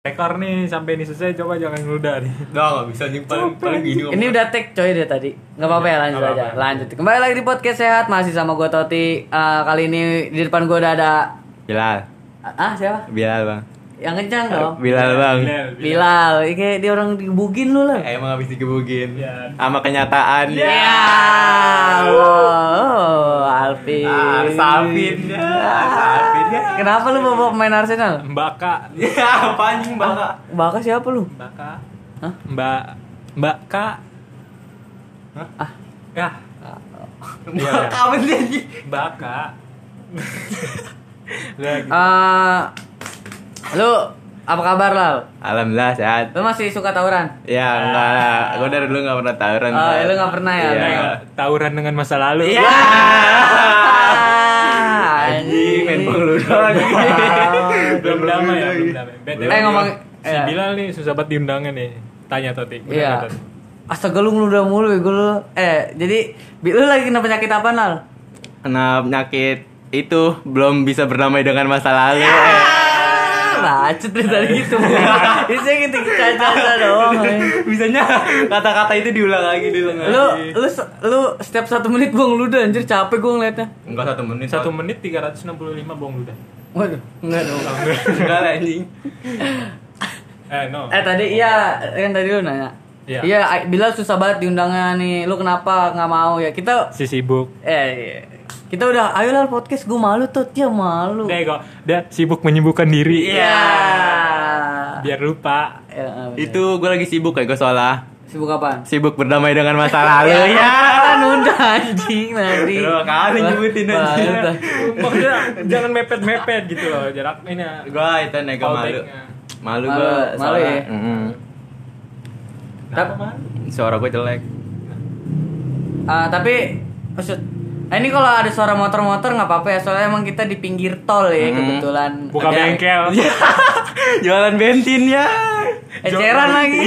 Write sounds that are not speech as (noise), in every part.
Rekor nih sampai ini selesai coba jangan ngeludah nih. Nggak, nggak bisa nih paling paling gini. Ini udah take coy dia tadi. Nggak apa-apa ya lanjut Nggak aja. Lanjut. Kembali lagi di podcast sehat masih sama gue Toti. Eh, kali ini di depan gue udah ada Bilal. ah siapa? Bilal, Bang. Yang kencang dong. Bilal, Bang. Bilal, Bilal. Bilal, Ini kayak dia orang digebugin lu lah. Emang habis digebugin. Iya. Sama kenyataan. Ya, oh, Alvin. Ah, Salvin ya. Salvin ya. Kenapa lu bawa pemain Arsenal? Mbaka. Ya, apa anjing, Bang? Baka siapa lu? Mbaka. Hah? Mbak Mbak Kak. Ah. Ya, Iya, Mbak, iya. kapan sih? Mbaka. Eh, lu apa kabar Lal? Alhamdulillah sehat. Lu masih suka tawuran? Ya, enggak lah. Gue dari dulu enggak pernah tawuran. Oh, lu nggak pernah ya? Iya. Nah, tawuran dengan masa lalu. Iya. Ah, Anjing, main pengludo lagi. belum lama ya, belum lama. BTW, Eh, ngomong- si iya. Bilal nih susah banget diundangnya nih. Tanya Toti. Iya. Tot? Astaga lu ngeludah mulu ya gue lu. Eh, jadi lu lagi kena penyakit apa Nal? Kena penyakit itu belum bisa berdamai dengan masa lalu. Bacet deh tadi gitu. (laughs) Bisa gitu caca-caca doang. Bisanya kata-kata itu diulang lagi diulang lagi. Lu lu lu setiap satu menit gua ngeludah anjir capek gua ngeliatnya. enggak satu menit Satu menit 365 bong ludah. Waduh, enggak dong. enggak lah anjing. (laughs) Eh, no. Eh tadi iya kan tadi lu nanya. Iya. Iya, I- Bilal susah banget diundangnya nih. Lu kenapa nggak mau ya? Kita Si sibuk. eh iya. Kita udah ayo lah podcast gua malu tuh, dia malu. Deh kok, dia sibuk menyibukkan diri. Iya. Biar lupa. Ya, bener. Itu gue lagi sibuk kayak gue soalnya sibuk apaan? sibuk berdamai dengan masa lalu (laughs) ya. Kan udah anjing nanti. Kali nyebutin anjing. Dah. Maksudnya jangan mepet-mepet gitu loh jarak ini. Gua itu nego malu. Malu Malu- gua. malu ya? Kenapa, Man? Suara gue jelek. Ah, tapi maksud ah, ini kalau ada suara motor-motor nggak apa-apa ya soalnya emang kita di pinggir tol ya Hmm. kebetulan Buka Ada- bengkel. (laughs) Jualan bensin ya. eceran lagi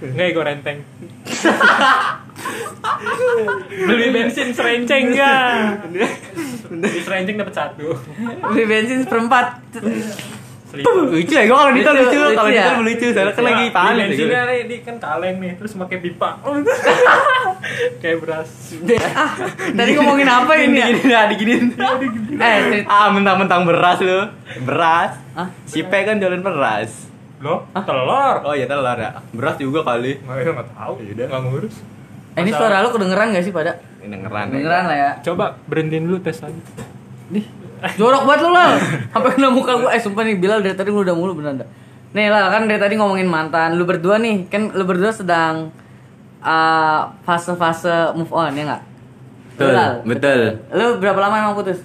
Enggak, gue renteng. Beli bensin serenceng enggak? Beli serenceng dapat satu. beli bensin seperempat. Lucu ya, gue kalau di tol Lucu, lucu, kalau lucu di ya? lucu, soalnya kan lagi Beli panas. bensinnya nih, di kan kaleng nih, terus pakai pipa. (laughs) Kayak beras. ah tadi ngomongin apa ini ya Diginin ya, diginin. eh Ah, mentang-mentang beras lu. Beras. Hah? Si P kan jualan beras. Loh, telur. Oh iya telur ya. Beras juga kali. Nggak, ya, nggak tahu. Nggak ngurus. eh, ini suara lu kedengeran gak sih pada Dengeran. kedengeran lah ya Coba berhentiin dulu tes lagi. Dih, jorok banget lu lah. Sampai kena muka gua. Eh sumpah nih Bilal dari tadi udah mulu beneran dah. Nih lah kan dari tadi ngomongin mantan. Lu berdua nih, kan lu berdua sedang uh, fase-fase move on ya nggak? Betul, Bilal, betul. Lu berapa lama emang putus?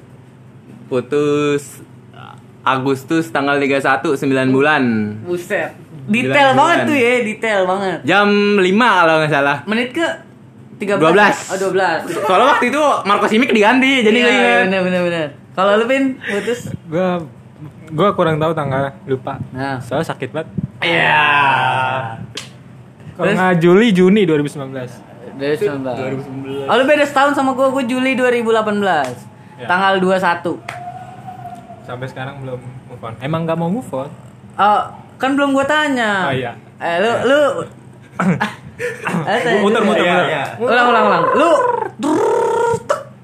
Putus Agustus tanggal 31 9 bulan. Buset. Detail Bulan- banget tuh ya, detail banget. Jam 5 kalau nggak salah. Menit ke 13. 12. Oh, 12. Soalnya waktu itu Marco Simic diganti, jadi iya, iya, ingat. bener bener bener. Kalau lu Pin putus? Gua gua kurang tahu tanggalnya, lupa. Nah. Soalnya sakit banget. Iya. Kalau Terus? nggak Juli Juni 2019. Dari 2019. Oh, lu beda setahun sama gua, gua Juli 2018. Ya. Tanggal 21. Sampai sekarang belum move on. Emang nggak mau move on? Oh, kan belum gua tanya. Oh, iya. Eh, lu lu (coughs) Eh, Muter, muter, Iya, iya. Ulang, ulang, ulang. Lu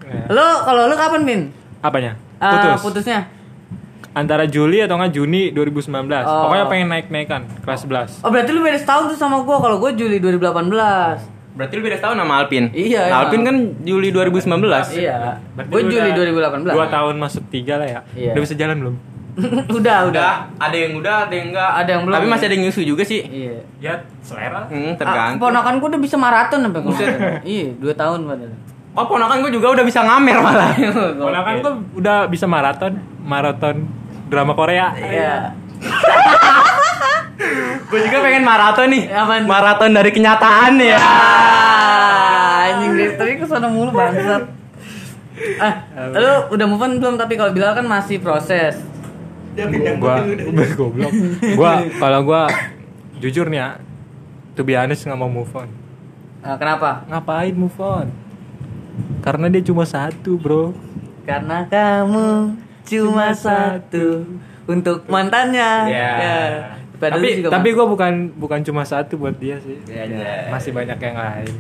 Ya. lu kalau lu kapan, Min? Apanya? Eh, Putus. putusnya. Antara Juli atau nggak Juni 2019. Oh. Pokoknya pengen naik-naikan kelas 11. Oh, berarti lu beda setahun tuh sama gua. Kalau gua Juli 2018. Berarti lu beda setahun sama Alpin. Iya, Nah, Alpin kan Juli 2019. Iya. Berarti Gua Juli udah 2018. Dua tahun masuk tiga lah ya. Iya. Udah bisa jalan belum? (laughs) udah, udah. Ada yang udah, ada yang enggak. Ada yang belum. Tapi masih ada yang nyusu juga sih. Iya. Ya selera. Hmm, Ah, tergantung. Keponakan gua udah bisa maraton sampai kemarin. Iya, 2 tahun padahal. Oh, ponakan gue juga udah bisa ngamer malah. (laughs) Ponakan gua udah bisa maraton, maraton drama Korea. Iya. (laughs) gue juga pengen maraton nih. Apaan? Maraton dari kenyataan ya. Ah, anjing dari tadi ke sana mulu bangsat. Ah, lu udah move on belum? Tapi kalau Bilal kan masih proses. gua (laughs) goblok. Gua kalau gua jujur nih ya, to be honest nggak mau move on. Nah, kenapa? Ngapain move on? Karena dia cuma satu, bro. Karena kamu cuma satu untuk mantannya. Ya. Padahal tapi tapi gue bukan bukan cuma satu buat dia sih Iya, Ya, iya. masih banyak yang lain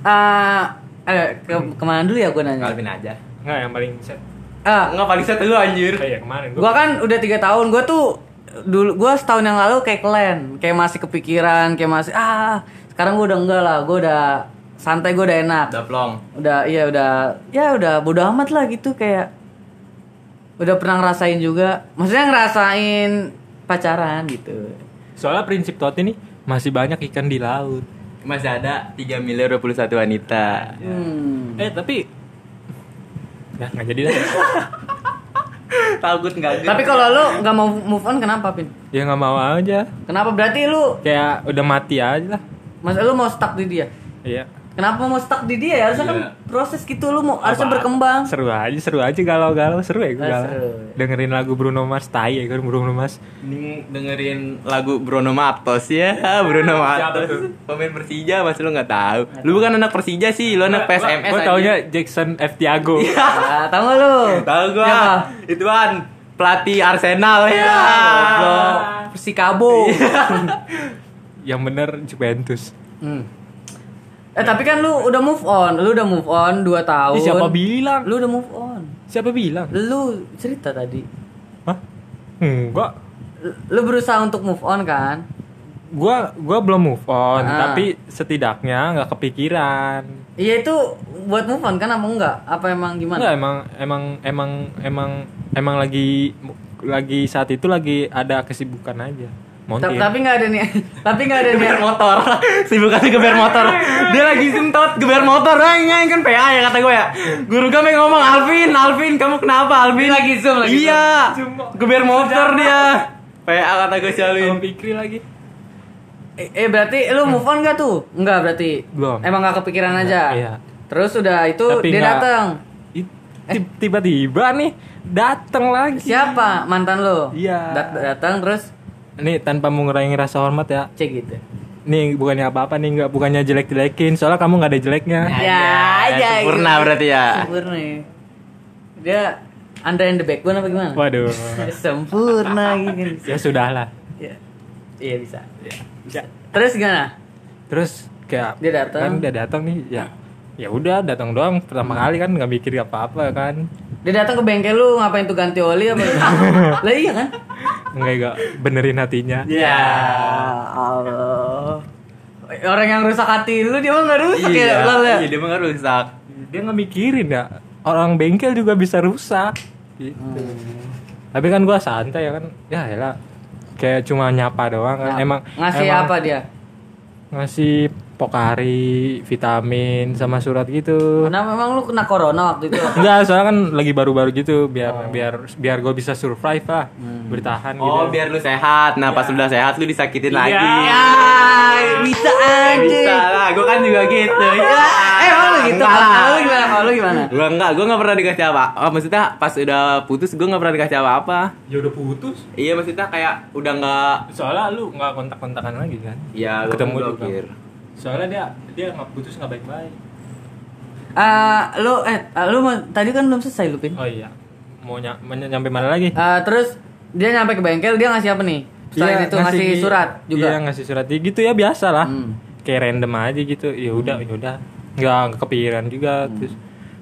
Ah, eh, ke, ke mana dulu ya gue nanya? Calvin aja. nggak yang paling set Ah, Enggak paling set lu anjir. oh, iya kemarin gua kan udah tiga tahun. Gua tuh dulu gua setahun yang lalu kayak kalian, kayak masih kepikiran, kayak masih ah. Sekarang gua udah enggak lah. Gua udah santai, gua udah enak. Udah plong. Udah iya udah ya udah bodo amat lah gitu kayak udah pernah ngerasain juga. Maksudnya ngerasain pacaran gitu. soalnya prinsip Totti nih masih banyak ikan di laut Masih ada 3 miliar 21 wanita. Hmm. eh tapi ya nggak jadi lah (laughs) Takut enggak Tapi kalau lu nggak mau move on kenapa, Pin? ya nggak mau aja Kenapa berarti lu kayak udah mati aja lah Mas lu mau stuck di dia? iya Kenapa mau stuck di dia ya? Harusnya kan Iya. proses gitu lu mau harusnya Apa? berkembang. seru aja seru aja galau-galau seru ya gue Ah, galau seru. dengerin lagu Bruno Mars tai ya kan Bruno Mars Ini dengerin lagu Bruno Matos ya, (laughs) Bruno Matos. Pemain Persija, masih lu nggak tahu. Lu bukan anak Persija sih, lu anak PSMS. gue anjir. taunya Jackson F Tiago (laughs) Ah, tahu gak lu? Tahu gua. Siapa? Ituan pelatih Arsenal ya. Goblok. Persikabo. (laughs) yang bener Juventus Hmm. Eh tapi kan lu udah move on, lu udah move on 2 tahun. Ih, siapa bilang Lu udah move on. siapa bilang Lu cerita tadi. Hah? enggak Lu berusaha untuk move on kan? gua gua belum move on Ah. tapi setidaknya nggak kepikiran Iya itu buat move on kan apa enggak? Apa emang gimana? Enggak emang emang emang emang emang lagi lagi saat itu lagi ada kesibukan aja montir tapi nggak ada nih. (laughs) tapi nggak ada nih. (laughs) Geber motor, sibukannya geber motor. Dia lagi sentot geber motor, ah, ini kan PA ya kata gue ya. Guru kami ngomong Alvin, Alvin kamu kenapa Alvin? Lagi zoom, lagi Iya, zoom. geber motor dia. PA kata gue si Alvin. Fikri lagi Eh, eh, berarti lu move on gak tuh? Enggak berarti. Belum. Emang gak kepikiran aja. iya. Terus udah itu Tapi dia datang. Tiba-tiba nih datang lagi Siapa mantan lu? Iya. Dat- datang terus nih tanpa mengurangi rasa hormat ya cek gitu. nih bukannya apa-apa nih nggak bukannya jelek-jelekin soalnya kamu nggak ada jeleknya Ya, aja. sempurna berarti ya. Sempurna. ya. Dia under in the backbone apa gimana? waduh (laughs) Sempurna gitu. ya sudahlah Ya. Iya bisa. ya. Terus gimana? terus kayak Dia datang. kan dia datang nih ya ya udah datang doang pertama kali kan nggak mikir apa-apa kan Dia datang ke bengkel lu ngapain tuh ganti oli apa? (laughs) lah iya kan? nggak nggak benerin hatinya Ya. Allah. Orang yang rusak hati lu dia mah nggak rusak Iya, ya, Lal, ya? iya dia mah nggak rusak. dia nggak mikirin ya orang bengkel juga bisa rusak gitu Hmm. tapi kan gua santai ya kan ya elah kayak cuma nyapa doang kan emang ngasih emang apa dia? ngasih pokari vitamin sama surat gitu Karena memang lu kena corona waktu itu. (laughs) enggak soalnya kan lagi baru-baru gitu biar Oh. biar biar gue bisa survive lah Hmm. bertahan gitu Oh, biar lu sehat. Nah, pas udah sehat lu disakitin Iya. lagi. Ya, bisa aja. Bisa lah, gue kan juga gitu. (laughs) Ya. Eh, emang lu gitu? Enggak. Kalau lu gimana? Kalau lu gimana? Gua enggak, gua enggak pernah dikasih apa. Oh, maksudnya pas udah putus gua enggak pernah dikasih apa-apa. ya udah putus Iya, maksudnya kayak udah enggak soalnya lu nggak kontak-kontakan lagi kan ya gua ketemu kan juga blokir. Soalnya dia dia nggak putus nggak baik-baik Eh, lu eh eh, lu mau- tadi kan belum selesai lu, Pin. oh iya mau ny nyampe mana lagi Eh, terus dia nyampe ke bengkel dia ngasih apa nih? Selain Iya, itu ngasih surat juga. iya ngasih surat gitu ya biasa lah Hmm. kayak random aja gitu ya udah ya udah nggak kepikiran juga terus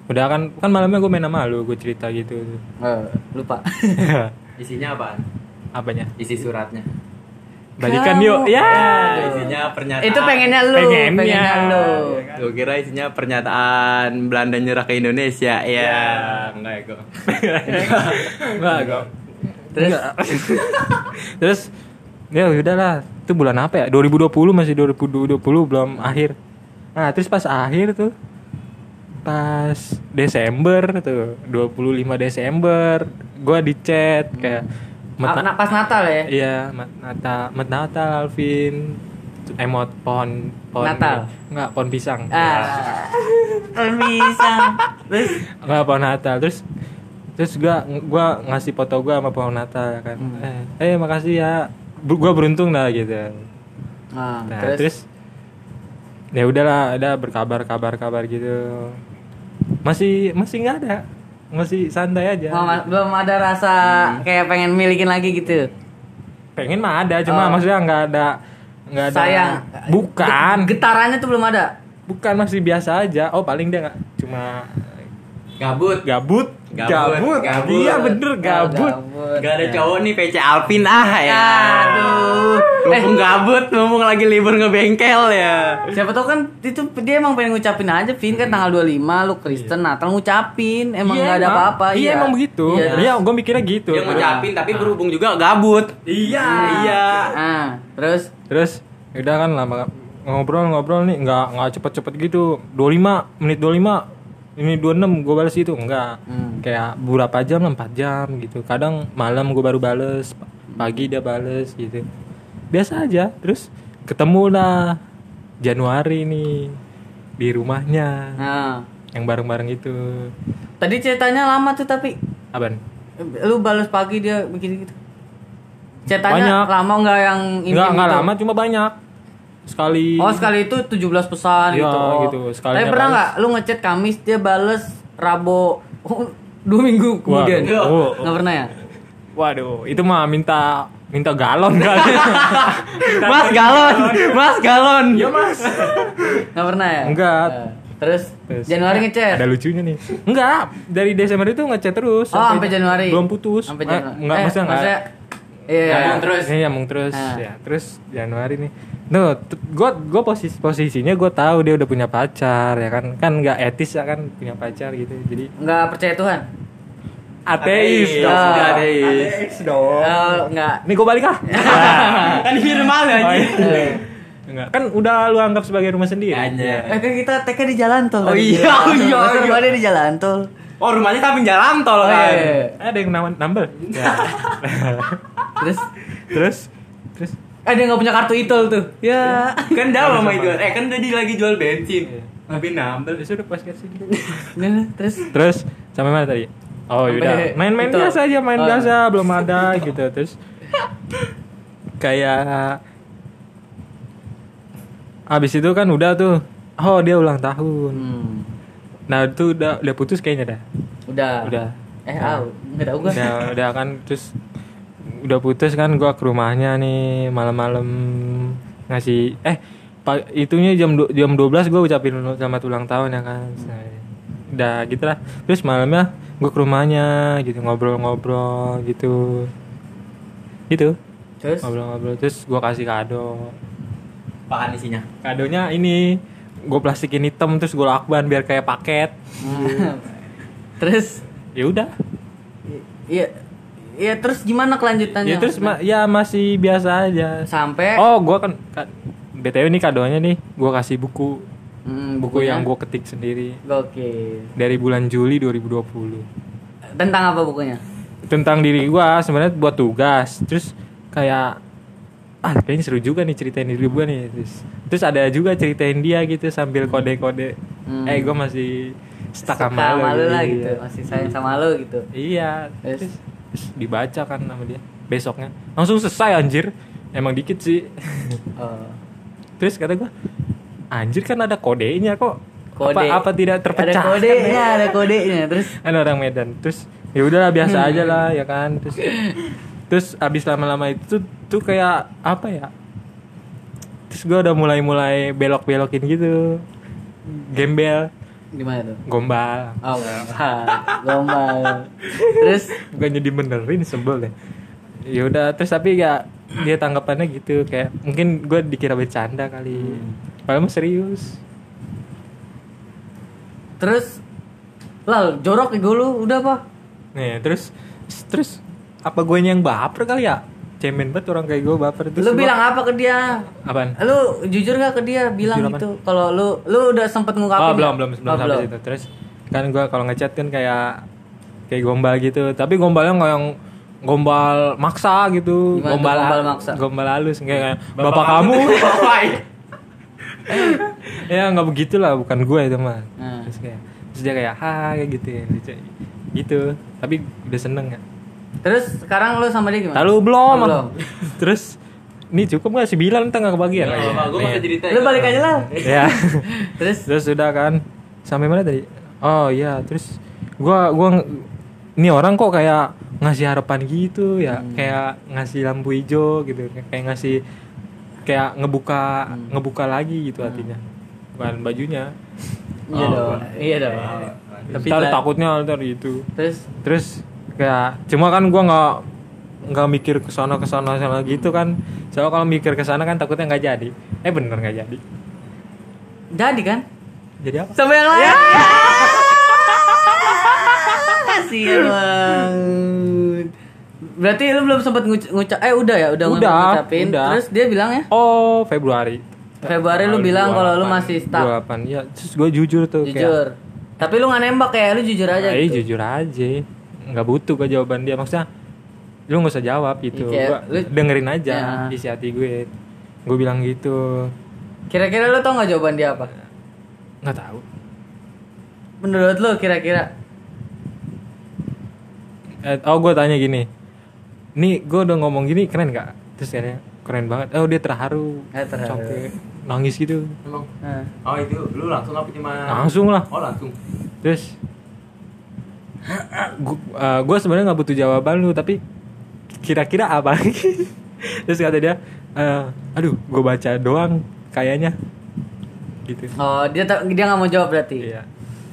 udah kan kan malamnya gue main sama lu gue cerita gitu Eh, lupa. (laughs) Isinya apaan? apanya Isi suratnya. Balikan Kamu- yuk ya Isinya pernyataan. itu pengennya lu, Pengennya. pengennya lu. Gue kira isinya pernyataan Belanda nyerah ke Indonesia. Iya, Ya. enggak ya gua. Enggak, enggak. Terus? Enggak. Terus ya udahlah. Itu bulan apa ya? 2020 masih 2020 belum akhir. Nah, terus pas akhir tuh pas Desember tuh 25 Desember gua di chat kayak "Mat Ah, Na- nah, pas Natal ya. Iya, mat Natal, mat Natal Alvin. Emot pohon pohon Natal? Enggak, pohon pisang. Ah. Bisa. Terus nggak pohon Natal terus terus gua gua ngasih foto gua sama pohon Natal kan Hmm. eh, eh makasih ya Bu- gua beruntung dah gitu nah, nah terus, terus, ya udahlah ada berkabar kabar kabar gitu masih masih nggak ada masih santai aja Mama- belum ada rasa kayak pengen milikin lagi gitu. pengen mah ada cuma Oh. maksudnya nggak ada nggak ada Sayang. bukan Get- Getarannya tuh belum ada. bukan masih biasa aja oh paling dia nggak cuma Gabut. gabut? Gabut, gabut. iya bener gabut. Gak ada cowok nih PC Alvin. Ah ya. Aduh. Mumpung gabut, mumpung lagi libur ngebengkel ya. Siapa tau kan itu dia emang pengen ngucapin aja Vin kan tanggal 25 lu Kristen Natal ngucapin. Emang Iya, nggak ada apa-apa iya emang begitu. Iya. iya gue mikirnya gitu. Dia ngucapin tapi berhubung juga gabut. iya. Iya. Ah, terus? Terus udah kan lama ngobrol-ngobrol nih nggak nggak cepet-cepet gitu. 25 menit 25 ini 26 gue balas itu. Enggak. Hmm. kayak beberapa jam lah 4 jam gitu. Kadang malam gue baru bales pagi dia bales gitu. Biasa aja. Terus ketemu lah. Januari nih di rumahnya. Nah. Yang bareng-bareng itu. Tadi ceritanya lama tuh tapi Aban lu balas pagi dia begini gitu. Ceritanya Banyak. lama nggak yang ini nggak nggak gitu? lama cuma banyak sekali Oh sekali itu 17 pesan Iya, gitu. Oh. gitu. Sekalinya Tapi pernah nggak lu ngechat Kamis dia bales Rabo (laughs) oh, dua minggu kemudian? Wah, oh, oh. Nggak pernah ya? waduh itu mah minta minta galon kali (laughs) Mas galon, Mas galon. ya mas Nggak pernah ya? Enggak. Eh, Terus, Terus, Januari ada- ngechat. Ada lucunya nih. Enggak, dari Desember itu ngechat terus. Oh, sampai Januari. Belum putus. Sampai Eh, Januari. Enggak, Eh, maksudnya enggak. maksudnya- Iya. Nyambung terus. Ini nyambung terus. Ah. Ya, terus Januari nih. Nuh, gue gue posisi posisinya gue tahu dia udah punya pacar ya kan kan nggak etis ya kan punya pacar gitu jadi Nggak percaya Tuhan? ateis Ateis, dong udah ateis. ateis dong Oh, nggak. nih gue balik ah (laughs) kan rumah lu Oh, aja. iya. Enggak, kan udah lu anggap sebagai rumah sendiri. Aja. Eh kan kita TK di jalan tol. Oh iya, oh iya, Masa iya. rumahnya di jalan tol. Oh rumahnya samping jalan Oh, tol kan. iya. Ada yang nama nambel. (laughs) Ya. Terus terus terus eh dia nggak punya kartu itol tuh. Ya. (laughs) Kan jauh sama itu. Eh kan tadi lagi jual bensin. Iya. Tapi nambel. terus udah pas kasih. (laughs) Nah, Terus Terus sampai mana tadi? Oh yaudah, main-main itu. biasa aja, main Oh. biasa, belum ada gitu. Terus (laughs) kayak abis itu kan udah tuh, oh dia ulang tahun. hmm, Nah itu udah udah putus kayaknya dah. udah. Udah. Eh, ah, enggak tahu gua. Udah, udah kan terus udah putus kan gua ke rumahnya nih malam-malam ngasih eh pa, itunya jam jam 12 gua ucapin selamat ulang tahun ya kan. Udah gitu lah. Terus malamnya gua ke rumahnya gitu ngobrol-ngobrol gitu. Gitu. Terus Ngobrol-ngobrol terus gua kasih kado. Apaan isinya? Kadonya ini gue plastikin hitam terus gue lakban biar kayak paket. Hmm. Terus Ya udah. Iya. Iya, terus gimana kelanjutannya? Ya terus ma- ya masih biasa aja. sampai Oh, gua kan ka- BTW nih kadonya nih, gua kasih buku. Hmm, Buku bukunya? yang gua ketik sendiri Gokil. dari bulan Juli 2020. Tentang apa bukunya? Tentang diri gua sebenarnya buat tugas. Terus kayak ah kayaknya seru juga nih ceritain diri gua nih. Terus, terus ada juga ceritain dia gitu sambil kode-kode. Hmm. Eh, gua masih stuck sama, sama lu lu, lah iya. gitu. Masih sayang sama lu gitu. Iya. Terus dibaca kan sama dia besoknya. Langsung selesai anjir. Emang dikit sih. (laughs) Oh. Terus kata gua, anjir kan ada kodenya kok. Kode. Apa, apa tidak terpecah? Ada kodenya, ada kodenya. Terus (laughs) Kan orang Medan. Terus ya udahlah biasa aja lah ya kan. Terus terus abis lama-lama itu tuh kayak apa ya? Terus gua udah mulai-mulai belok-belokin gitu. Gembel, gimana tuh? gombal. Oh, gombal. gombal. Terus Bukannya dibenerin sebel deh. Ya udah terus tapi ya dia tanggapannya gitu kayak mungkin gue dikira bercanda kali. Padahal mah serius. terus Lal, jorok ego lu udah apa? Nih, terus terus apa gue yang baper kali ya? Cemen banget orang kayak gue baper terus lu gua- bilang apa ke dia? apaan? Lu jujur gak ke dia bilang Jujur gitu kalau lu lu udah sempet ngungkapin Oh, belum belum belum Oh, sampai situ. Terus kan gue kalau ngechat kan kayak kayak gombal gitu, tapi gombalnya nggak yang gombal maksa gitu, Gimana gombal gombal maksa? gombal halus kayak bapak, kamu. (laughs) Bapak. ya nggak begitulah, bukan gue itu mah. Hmm. Terus kayak terus dia kayak ha kayak gitu ya, gitu. Tapi udah seneng ya. Terus sekarang lu sama dia gimana? Lalu belum. Oh, belum. (laughs) Terus ini cukup gak sih bilang gak kebagian lagi. apa-apa, gue Nih. masih cerita. Lu balik aja lah. (laughs) Ya. (laughs) Terus terus sudah kan sampai mana tadi? Oh iya, terus gua gua ini orang kok kayak ngasih harapan gitu ya kayak ngasih lampu hijau gitu kayak ngasih kayak ngebuka ngebuka lagi gitu hatinya bukan bajunya Iya dong. Iya dong. tapi ntar takutnya ntar gitu Terus terus kayak cuma kan gua nggak nggak mikir ke sana ke sana sana gitu kan soalnya kalau mikir ke sana kan takutnya nggak jadi eh bener nggak jadi jadi kan? jadi apa Sama yang lain. (laughs) Kasihan banget. Berarti lu belum sempat nguc- ngucap eh udah ya, udah, Udah, ngucapin. udah. Terus dia bilang ya, oh Februari Februari lu bilang kalau lu masih stuck. 28 ya terus gue jujur tuh Jujur. Tapi lu nggak nembak ya, lu jujur aja kayak, "Eh, gitu. jujur aja nggak butuh gue jawaban dia maksudnya lu nggak usah jawab gitu Iya, kayak Gua lu- dengerin aja Ya. isi hati gue gue bilang gitu Kira-kira lu tau nggak jawaban dia apa? nggak tahu Menurut lu kira-kira? eh, oh gue tanya gini nih gue udah ngomong gini keren gak terus katanya keren banget oh dia terharu Eh, terharu. sampai nangis gitu Emang. Oh itu lu langsung apa cuma? langsung lah Oh langsung. terus gue sebenarnya nggak butuh jawaban lu tapi kira-kira apa (laughs) terus kata dia "Eh, aduh gue baca doang kayaknya gitu Oh, dia dia nggak mau jawab berarti. iya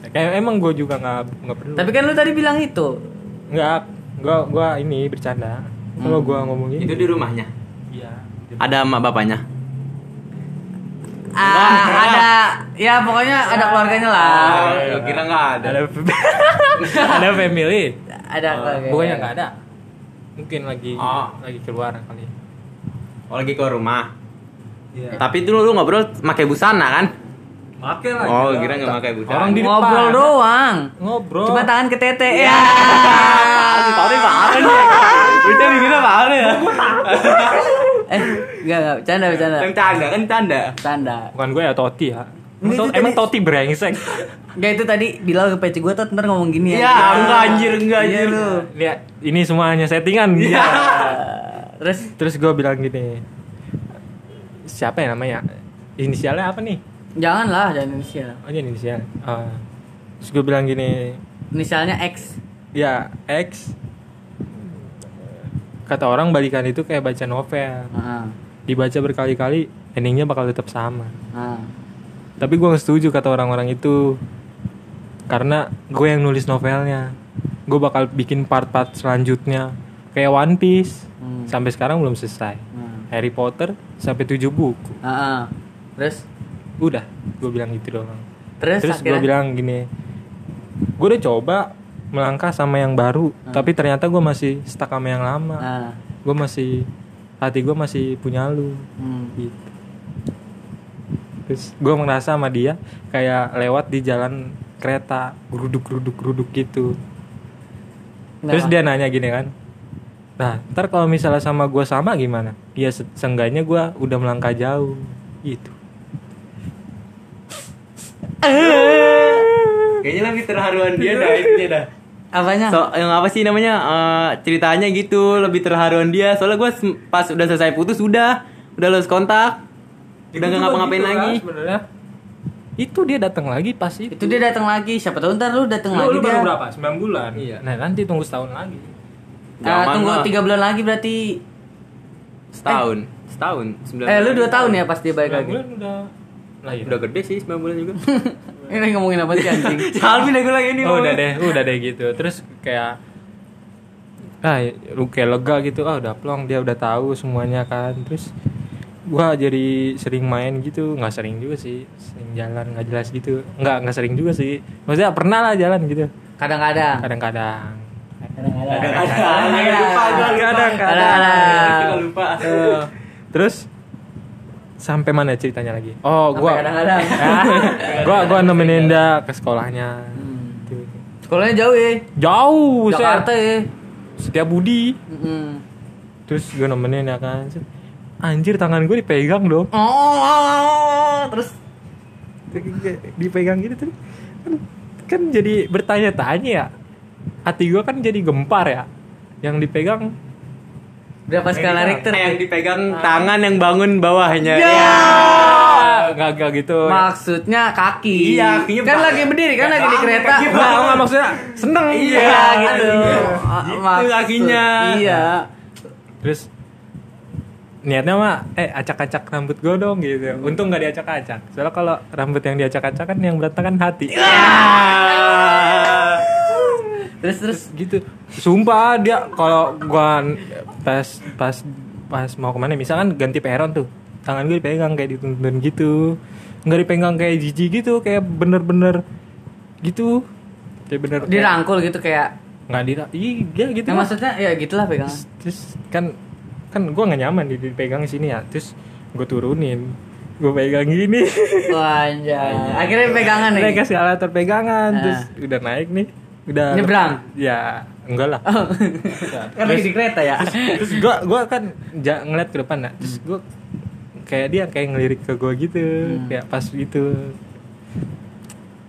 kayak emang gue juga nggak nggak perlu Tapi kan lu tadi bilang itu. nggak gue gua ini bercanda kalau gue ngomongin Itu di rumahnya. iya Ada emak bapaknya. Ah, ada ya pokoknya ada keluarganya lah. Oh, kira nggak ada. ada (laughs) ada family Ada keluarganya. bukannya nggak ada mungkin lagi Oh. lagi keluar kali Oh lagi ke rumah. Iya. Tapi itu lu ngobrol pakai busana kan? Make lah. Oh, gila. kira nggak pakai busana. Orang di Ngobrol depan. doang. Ngobrol. Coba tangan ke tete Iya. (laughs) ya. Tony parah nih. Udah bikinnya parah ya. eh, enggak enggak bercanda bercanda. Yang canda kan canda. Bercanda. Bukan gue ya Toti ya. Emang, itu to- emang Toti brengsek. Enggak itu tadi Bilal ke peci gue tuh ntar ngomong gini Iya, enggak anjir, enggak Iya, anjir. lu. Lihat, ini semuanya settingan. Iya. Terus Terus gue bilang gini. Siapa ya namanya? Inisialnya apa nih? janganlah jangan inisial. Oh, ini inisial. Ah. terus gue bilang gini, Inisialnya X. ya X kata orang balikan itu kayak baca novel Heeh. Dibaca berkali-kali endingnya bakal tetap sama. Nah. tapi gue setuju kata orang-orang itu. Karena gue yang nulis novelnya. Gue bakal bikin part-part selanjutnya. Kayak One Piece. Hmm. sampai sekarang belum selesai. Hmm. Harry Potter sampai tujuh buku. Heeh. Terus? Udah gue bilang gitu doang. Terus, terus gue bilang gini gue udah coba melangkah sama yang baru tapi ternyata gue masih stuck sama yang lama. Nah. gue masih hati gue masih punya lu Hmm. gitu terus gue merasa sama dia kayak lewat di jalan kereta geruduk geruduk geruduk gitu terus Kenapa? dia nanya gini kan nah ntar kalau misalnya sama gue sama gimana ya se- seenggaknya gue udah melangkah jauh gitu (laughs) Kayaknya lebih terharuan dia dah itu dah. Apanya? So, yang apa sih namanya eh, ceritanya gitu lebih terharuan dia. Soalnya gue pas udah selesai putus udah udah lulus kontak, udah nggak ngapa-ngapain lagi. sebenarnya itu dia datang lagi pas itu itu dia datang lagi. Siapa tahu ntar lu datang lagi lu baru dia. berapa 9 bulan Iya. nah nanti tunggu setahun lagi Ah, Zaman tunggu tiga bulan lagi berarti. Setahun, setahun, sembilan. Eh lu dua tahun ya pas dia balik 9 lagi. bulan udah lahir Udah gede sih 9 bulan juga. (laughs) Ini ngomongin apa sih anjing? (laughs) Alvin aku lagi ini. Oh, udah deh, udah deh gitu. Terus kayak ah lu kayak lega gitu. Ah udah plong dia udah tahu semuanya kan. Terus gua jadi sering main gitu, nggak sering juga sih. Sering jalan nggak jelas gitu. Nggak nggak sering juga sih. Maksudnya pernah lah jalan gitu. Kadang-kadang. Kadang-kadang. Kadang-kadang. lupa gua, lupa. Kadang-kadang. Lupa. Eh, Terus sampai mana ceritanya lagi? Oh, Sampai gua kadang-kadang. (laughs) Gua gua nemenin dia ke sekolahnya. Hmm. Gitu. Sekolahnya jauh ya. Jauh. Jakarta ya. Setiap Budi. Mm. terus gue nemenin ya kan anjir tangan gue dipegang dong Oh, oh, oh, terus dipegang gitu tuh kan, kan jadi bertanya-tanya ya hati gue kan jadi gempar ya yang dipegang berapa skala Richter? Eh, yang dipegang tangan yang bangun bawahnya. Ya. gagal gitu. Maksudnya kaki. Iya, kakinya kan lagi berdiri kan lagi di bang- kereta. kaki Enggak, enggak maksudnya seneng. Iya gitu. iya. Ah, Gitu maksud- kakinya. Iya. Terus niatnya mah eh acak-acak rambut gue dong gitu. Untung nggak diacak-acak. Soalnya kalau rambut yang diacak-acak kan yang berantakan hati. Terus terus gitu. Sumpah dia kalau gua pas pas pas mau ke mana misalkan ganti peron tuh tangan gue dipegang kayak dituntun gitu nggak dipegang kayak jijik gitu kayak bener-bener gitu kayak bener dirangkul gitu kayak. nggak dira iya gitu Ya, lah. maksudnya ya gitulah pegangan. terus, terus kan kan gue nggak nyaman di dipegang sini ya terus gue turunin gue pegang gini Wah, anjay. Akhirnya pegangan nih. naik eskalator pegangan Ah. terus udah naik nih udah Nyebrang? ya enggak lah (laughs) kan lagi di kereta ya. terus gua gua kan ja, ngeliat ke depan nah terus gua kayak dia kayak ngelirik ke gua gitu Hmm. kayak pas gitu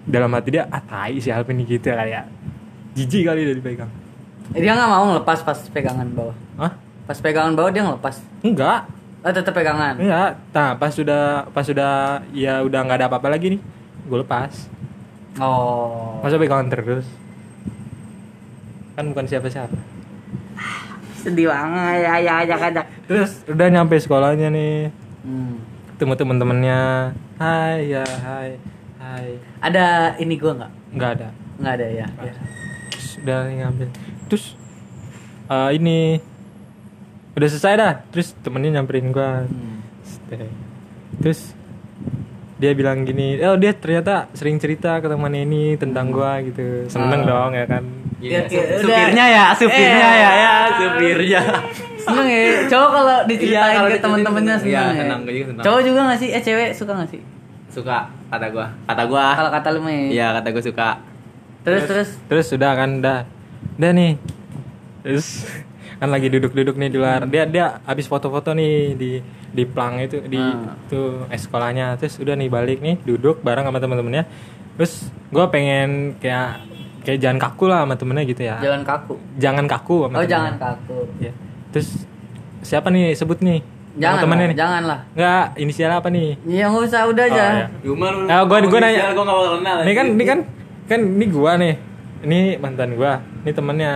dalam hati dia ah tai si Alvin gitu kayak jijik kali dia dipegang Dia nggak mau ngelepas pas pegangan bawah. Hah? Pas pegangan bawah dia ngelepas. enggak Oh, tetap pegangan. enggak nah pas sudah pas sudah ya udah nggak ada apa-apa lagi nih gue lepas Oh. masa pegangan terus kan bukan siapa-siapa Sedih banget ya ya ya ya. terus udah nyampe sekolahnya nih Hmm. ketemu temen-temennya hai ya hai hai Ada ini gua nggak? nggak ada Nggak ada ya. ya. terus udah ngambil terus eh, ini udah selesai dah terus temennya nyamperin gua Hmm. Terus dia bilang gini oh dia ternyata sering cerita ke teman ini tentang gua gitu seneng Ah. dong ya kan Ya, Iya, ya, udah. supirnya ya, supirnya Eh. ya, ya, supirnya. Seneng ya. Cowok kalau diceritain Iya, kalau ke diceritain teman-temannya seneng. Iya, ya. seneng, gue juga seneng. Cowok juga gak sih? Eh cewek suka gak sih? Suka kata gua. Kata gua. Kalau kata lu mah. ya. Iya, kata gua suka. Terus terus. terus udah kan udah udah nih terus kan lagi duduk-duduk nih di luar dia dia habis foto-foto nih di di plang itu di Ah. tuh eh, sekolahnya terus udah nih balik nih duduk bareng sama temen-temennya terus gue pengen kayak kayak jangan kaku lah sama temennya gitu ya Jangan kaku. jangan kaku sama Oh temennya. jangan kaku. ya terus siapa nih sebut nih Jangan temennya lah, nih jangan lah. nggak inisial apa nih Ya nggak usah udah aja. Oh. Cuma lu. Eh, gua- gua nanya. Gua enggak bakal kenal. Ini kan ini kan kan ini gua nih. Ini mantan gua, ini temennya.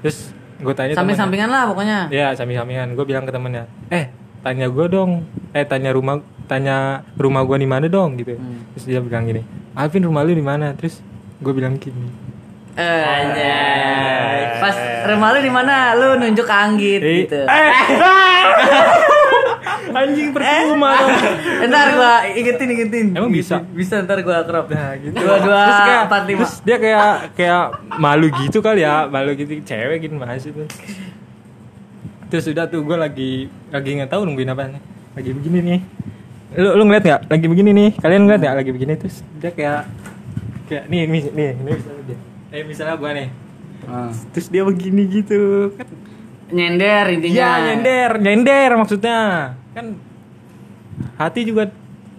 Terus gua tanya temennya. Samping-sampingan lah pokoknya. Ya, samping-sampingan. Gua bilang ke temennya, "Eh, tanya gua dong. Eh, tanya rumah tanya rumah gua di mana dong?" gitu. Hmm. Terus dia bilang gini, "Alvin, rumah lu di mana?" Terus gua bilang gini. Eh, Pas rumah lu di mana? Lu nunjuk ke Anggit Eh, gitu. eh. (laughs) Anjing percuma dong. (laughs) Ntar gua ingetin ingetin. Emang bisa? Bisa ntar gua crop. Nah, gitu. Dua dua empat lima. Terus dia kayak kayak malu gitu kali ya, malu gitu cewek gitu mas itu. Terus udah tuh gue lagi lagi nggak tahu nungguin apa nih. Lagi begini nih. Lu lu ngeliat nggak? Lagi begini nih. Kalian ngeliat nggak? Lagi begini terus dia kayak kayak nih nih nih, ini misalnya dia. Eh misalnya gue nih. Ah. Terus dia begini gitu kan. Nyender intinya. Iya nyender, nyender maksudnya. Kan hati juga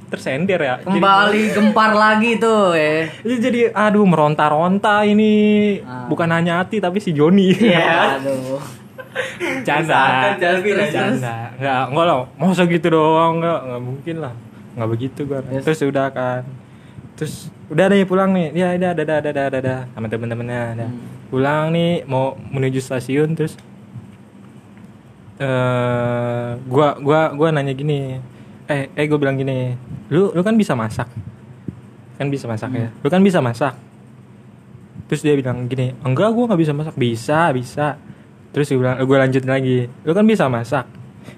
tersender ya. Jadi- Kembali (laughs) gempar lagi tuh eh. Itu jadi aduh meronta-ronta ini Ah. bukan hanya hati tapi si Joni. Iya. (laughs) Aduh. Canda. Canda. Enggak, enggak lah. Masa gitu doang enggak, enggak mungkin lah. Enggak begitu gua. Yes. Terus udah kan. Terus udah nih pulang nih. Ya udah dadah dadah dadah sama temen-temennya. Dah. Hmm. Pulang nih mau menuju stasiun terus eh gua gua gua nanya gini. Eh eh gua bilang gini. Lu lu kan bisa masak. Kan bisa masak ya. Lu kan bisa masak. Terus dia bilang gini, enggak gua nggak bisa masak. Bisa, bisa. Terus gue bilang, gue lanjut lagi. Lu kan bisa masak,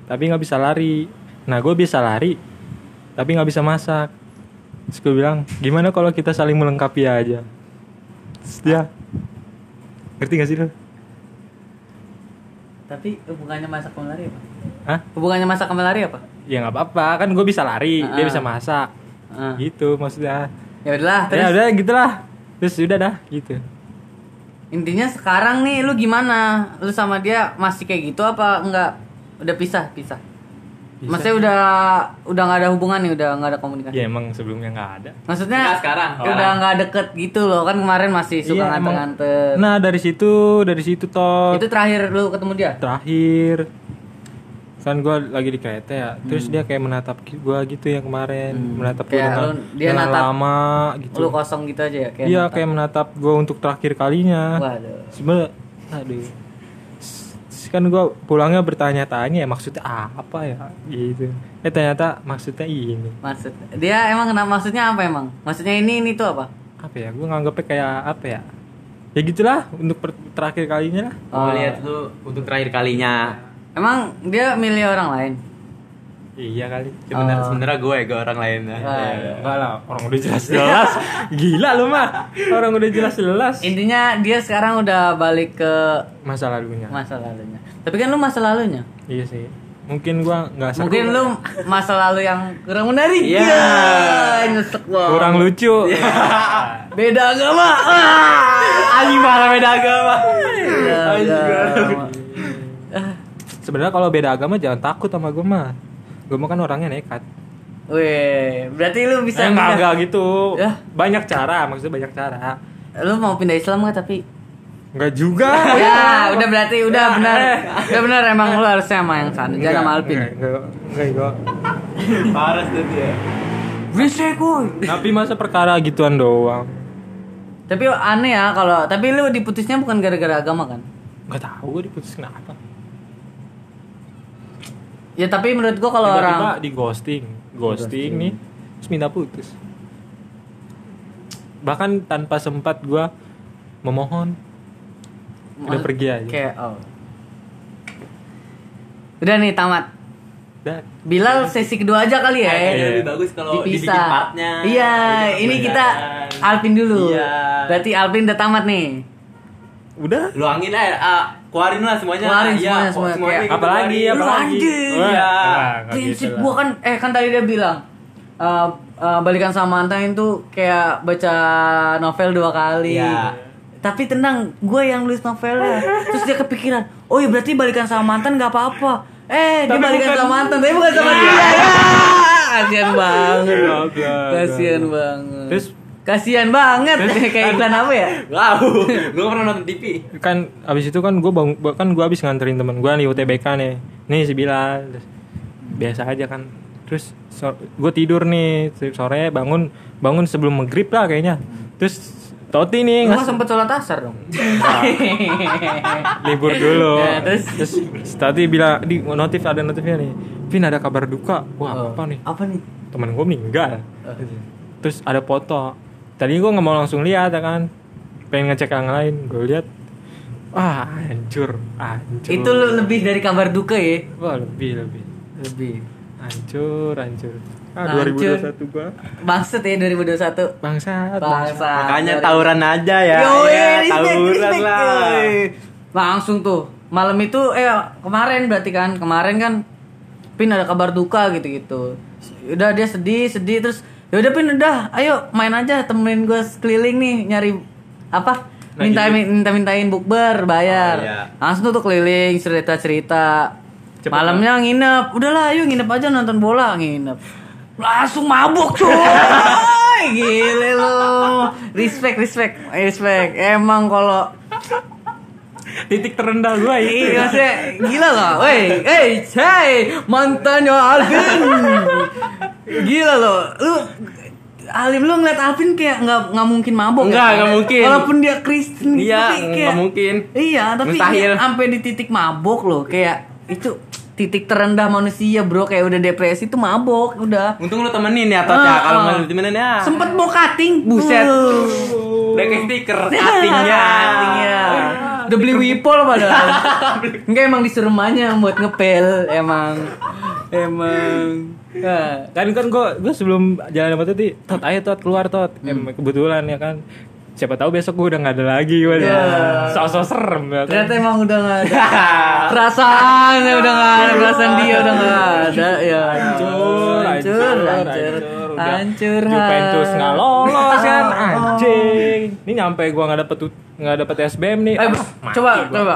tapi nggak bisa lari. Nah gue bisa lari, tapi nggak bisa masak. Terus gue bilang, gimana kalau kita saling melengkapi aja? Terus dia, ngerti gak sih lu? Tapi hubungannya masak sama lari apa? Hah? Hubungannya masak sama lari apa? Ya nggak apa-apa, kan gue bisa lari, dia Ah. bisa masak. Ah. Gitu maksudnya. Ya udahlah, terus Ya udah gitulah. Terus udah dah, gitu. intinya sekarang nih lu gimana? Lu sama dia masih kayak gitu apa enggak? Udah pisah, pisah. Bisa. Maksudnya udah udah nggak ada hubungan nih, udah nggak ada komunikasi. Ya emang sebelumnya nggak ada. Maksudnya Nggak, sekarang. udah Sekarang. nggak deket gitu loh kan kemarin masih suka Iya, emang. nganter-nganter. Nah dari situ, dari situ toh Itu terakhir lu ketemu dia? terakhir kan gue lagi di kereta ya terus dia kayak menatap gue gitu yang kemarin menatap gue dengan, lu- dia dengan natap- lama gitu Lu kosong gitu aja ya kayak iya natap. kayak menatap gue untuk terakhir kalinya Waduh. sebenernya aduh Kan gue pulangnya bertanya-tanya ya maksudnya apa ya gitu eh ternyata maksudnya ini Maksud dia emang kenapa maksudnya apa emang? Maksudnya ini ini tuh apa? apa ya gue nganggapnya kayak apa ya ya gitulah untuk per- terakhir kalinya lah Oh, lihat lu untuk terakhir kalinya. Emang dia milih orang lain? Iya kali Sebenarnya Oh. sebenarnya gue gue orang lain. Ah, Ya, enggak lah orang udah jelas (laughs) jelas gila lu mah orang udah jelas jelas Intinya dia sekarang udah balik ke masa lalunya masa lalunya. Tapi kan lu masa lalunya. iya sih mungkin gua nggak Mungkin lu masa lalu yang kurang menarik. Iya. Ya, nyesek banget. kurang lucu (laughs) Beda agama. Ah. (laughs) Anjing parah beda agama. Beda agama. sebenarnya kalau beda agama jangan takut sama gue mah gue mah kan orangnya nekat Wih, berarti lu bisa eh, enggak enggak gitu Ya. banyak cara maksudnya banyak cara Lu mau pindah Islam nggak tapi? enggak juga (laughs) ya, (laughs) udah berarti udah benar. Udah benar emang lu harusnya sama yang sana, jangan sama Alpin. enggak enggak, enggak, enggak. (laughs) Parah tuh dia. Berisik kuy. tapi masa perkara gituan doang Tapi aneh ya kalau tapi lu diputusnya bukan gara-gara agama kan? nggak tahu gue diputus kenapa Ya tapi menurut gua kalau Tiba-tiba orang di ghosting ghosting nih terus minta putus bahkan tanpa sempat gua memohon udah Maksud- pergi aja kayak oh. Udah nih tamat. Dan Bilal sesi kedua aja kali ya. Kayaknya Iya. lebih bagus kalau dibikin Dipisah. partnya. Iya, ini kita. Alpin dulu. Iya. Berarti Alpin udah tamat nih. udah Lu angin aja, ah, keluarin lah semuanya. Keluarin Iya, semuanya, semuanya. semuanya Kayak- kita apalagi. Lu apalagi Iya. enggak Prinsip gitu gua kan eh kan tadi dia bilang eh, eh, balikan sama mantan itu kayak baca novel dua kali. Iya. Tapi tenang, gue yang nulis novelnya. Terus dia kepikiran, oh iya berarti balikan sama mantan gak apa-apa. Eh, dia Tapi balikan bukan- sama mantan, tapi bukan sama dia. (laughs) Ya, kasihan banget. Kasihan banget. Terus kasihan banget. (laughs) Kayak iklan apa ya? Wow, gue pernah nonton TV. kan abis itu kan gue bang kan gue abis nganterin temen gue nih UTBK nih. Nih si Bilal. Terus, biasa aja kan. Terus gue tidur nih. Sore bangun bangun sebelum maghrib lah kayaknya. Terus Toti nih Lu ngas gak sempet sholat asar dong? (laughs) libur dulu. Ya, terus? terus Toti bilang di notif ada notifnya nih. Vin ada kabar duka. Wah apa nih? Apa nih? temen gue meninggal. Terus ada foto tadi gue nggak mau langsung lihat ya kan pengen ngecek yang lain gue lihat wah hancur hancur Itu lu lebih dari kabar duka ya? wah lebih lebih Lebih. hancur hancur ah Hancur. 2021 gua Maksud ya 2021. bangsat Bangsa. Makanya tawuran aja ya. Yoi, Ya, tawuran lah. yoi. Langsung tuh. Malam itu eh kemarin berarti kan, kemarin kan Pin ada kabar duka gitu-gitu. Udah dia sedih, sedih terus ya udah Pin udah, ayo main aja temenin gue keliling nih nyari apa? Nah, Minta gitu. minta mintain bukber bayar. Oh, iya. Langsung tuh keliling cerita-cerita. Cepet Malamnya nginep. Udahlah ayo nginep aja nonton bola, nginep. Langsung mabuk cuy. (laughs) Gile lu. Respect, respect, respect. Emang kalau titik terendah gua itu Iya, maksudnya gila loh. Woi, hey, hey, mantannya Alvin. Gila loh. Lu Alim lu ngeliat Alvin kayak nggak nggak mungkin mabok Nggak, ya? nggak mungkin. Walaupun dia Kristen Iya, tapi kayak- nggak mungkin. Iya, tapi Mustahil. sampai di titik mabok loh, kayak itu titik terendah manusia bro kayak udah depresi tuh mabok udah Untung lu temenin ya, Tot ya. Ah, Kalau ah. nggak lu temenin ya. sempet mau cutting Buset. Uh. Udah kayak stiker cuttingnya. (laughs) Udah beli wipol padahal. (laughs) Enggak emang disuruh emaknya buat ngepel emang. Emang. Nah, kan kan gua gua sebelum jalan sama Toti tot ayo tot keluar tot Hmm. Em, kebetulan ya kan siapa tahu besok gua udah nggak ada lagi gua Ya. sosok serem ya kan ternyata emang udah gak ada (laughs) perasaan ya udah gak ada perasaan dia udah gak ada ya hancur hancur hancur Udah. Hancur Juventus nggak lolos kan? Oh. anjing. Ini nyampe gua nggak dapet nggak dapet SBM nih. Eh, Ah, coba gua. coba.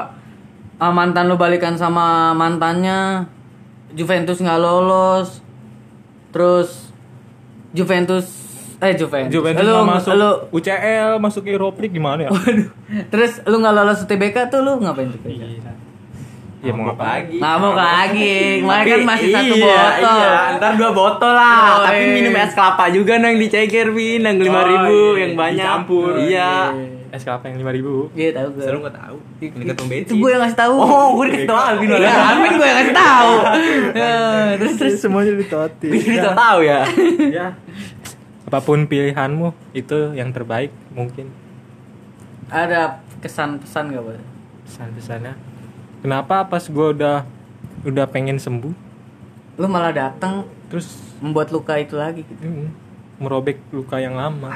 Ah, mantan lu balikan sama mantannya. Juventus nggak lolos. Terus Juventus eh Juventus. Juventus lu, masuk lu UCL masuk Europa League gimana ya? Waduh. terus lu nggak lolos UTBK tuh lu ngapain tuh. Ya mau apa lagi? Mabok lagi. Kemarin kan masih satu iya, botol. Iya, ntar dua botol lah. Oh, Tapi iya. minum es kelapa juga nang diceker Vin, yang lima ribu Oh, iya, yang banyak. dicampur. Iya. Es kelapa yang lima ribu. Iya tahu gue. Selalu nggak tahu. Ini ketum Itu gue yang ngasih tahu. Oh, gue dikasih tau Alvin Ya. Alvin gue yang ngasih tahu. (laughs) Terus terus semuanya ditoti. Bisa bisa tahu ya. ya. Apa pun pilihanmu itu yang terbaik mungkin ada kesan-pesan gak, Bos? pesan-pesannya. Kenapa pas gue udah udah pengen sembuh Lu malah datang terus membuat luka itu lagi gitu. hmm, merobek luka yang lama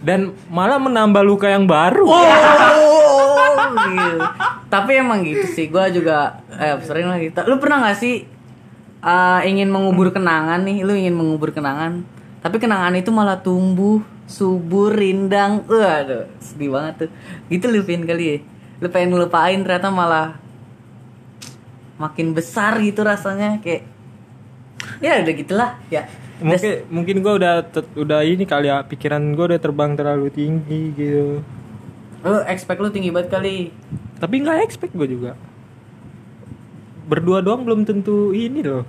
dan malah menambah luka yang baru. Oh, gitu. Tapi emang gitu sih, gua juga eh sering lah gitu. Lu pernah gak sih eh, ingin mengubur kenangan nih, lu ingin mengubur kenangan, tapi kenangan itu malah tumbuh, subur, rindang. Waduh, sedih banget tuh. Gitu lu Vin kali ya. Lu pengen ngelupain ternyata malah makin besar gitu rasanya kayak ya udah gitulah ya. Mungkin mungkin gue udah udah ini kali ya pikiran gue udah terbang terlalu tinggi gitu. Lu expect lu tinggi banget kali. Tapi nggak expect gue juga. Berdua doang belum tentu ini loh.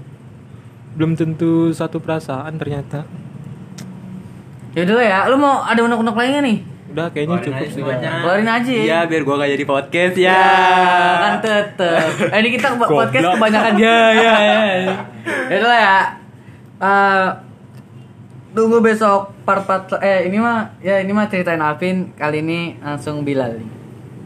Belum tentu satu perasaan ternyata. Ya udah ya lu mau ada unek-unek lain gak nih udah kayaknya cukup sih keluarin aja ya Iya, biar gua gak jadi podcast ya. Ya, kan tetep. (laughs) Eh, ini kita ke- podcast Goblok. kebanyakan ya, ya, ya. Ya udah lah ya. Eh, tunggu besok part part eh ini mah ya ini mah ceritain Alvin kali ini langsung Bilal.